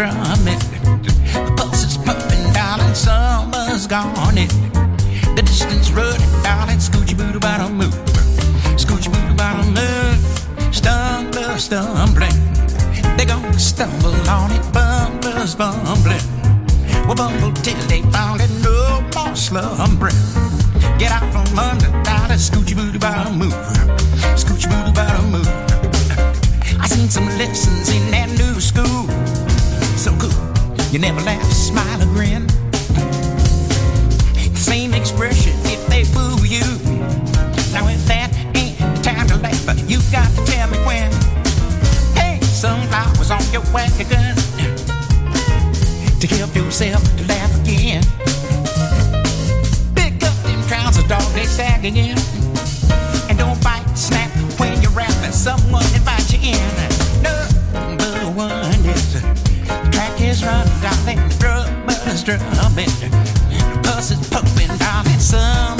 Drummers drumming. The pulse is pumping and summer's gone in. The distance running and scoochie boo bottom move. Scoochie boo bottom move. Stumble, stumbling. They gonna stumble on it, bumblers bumbling. Well, bumble till they found it, no more slumbering. Get out from under that scoochie boo bottom move. Scoochie boo bottom move. I seen some lessons in that new school. You never laugh, smile, or grin. Same expression if they boo you. Now if that ain't time to laugh, you got to tell me when. Hey, sunflowers on your wagon to help yourself to laugh again. Pick up them trousers, dog, they sag again. And don't bite, snap when you're rapping. Someone invite you in. Number one is track is running humming, the bus is pumping down in some.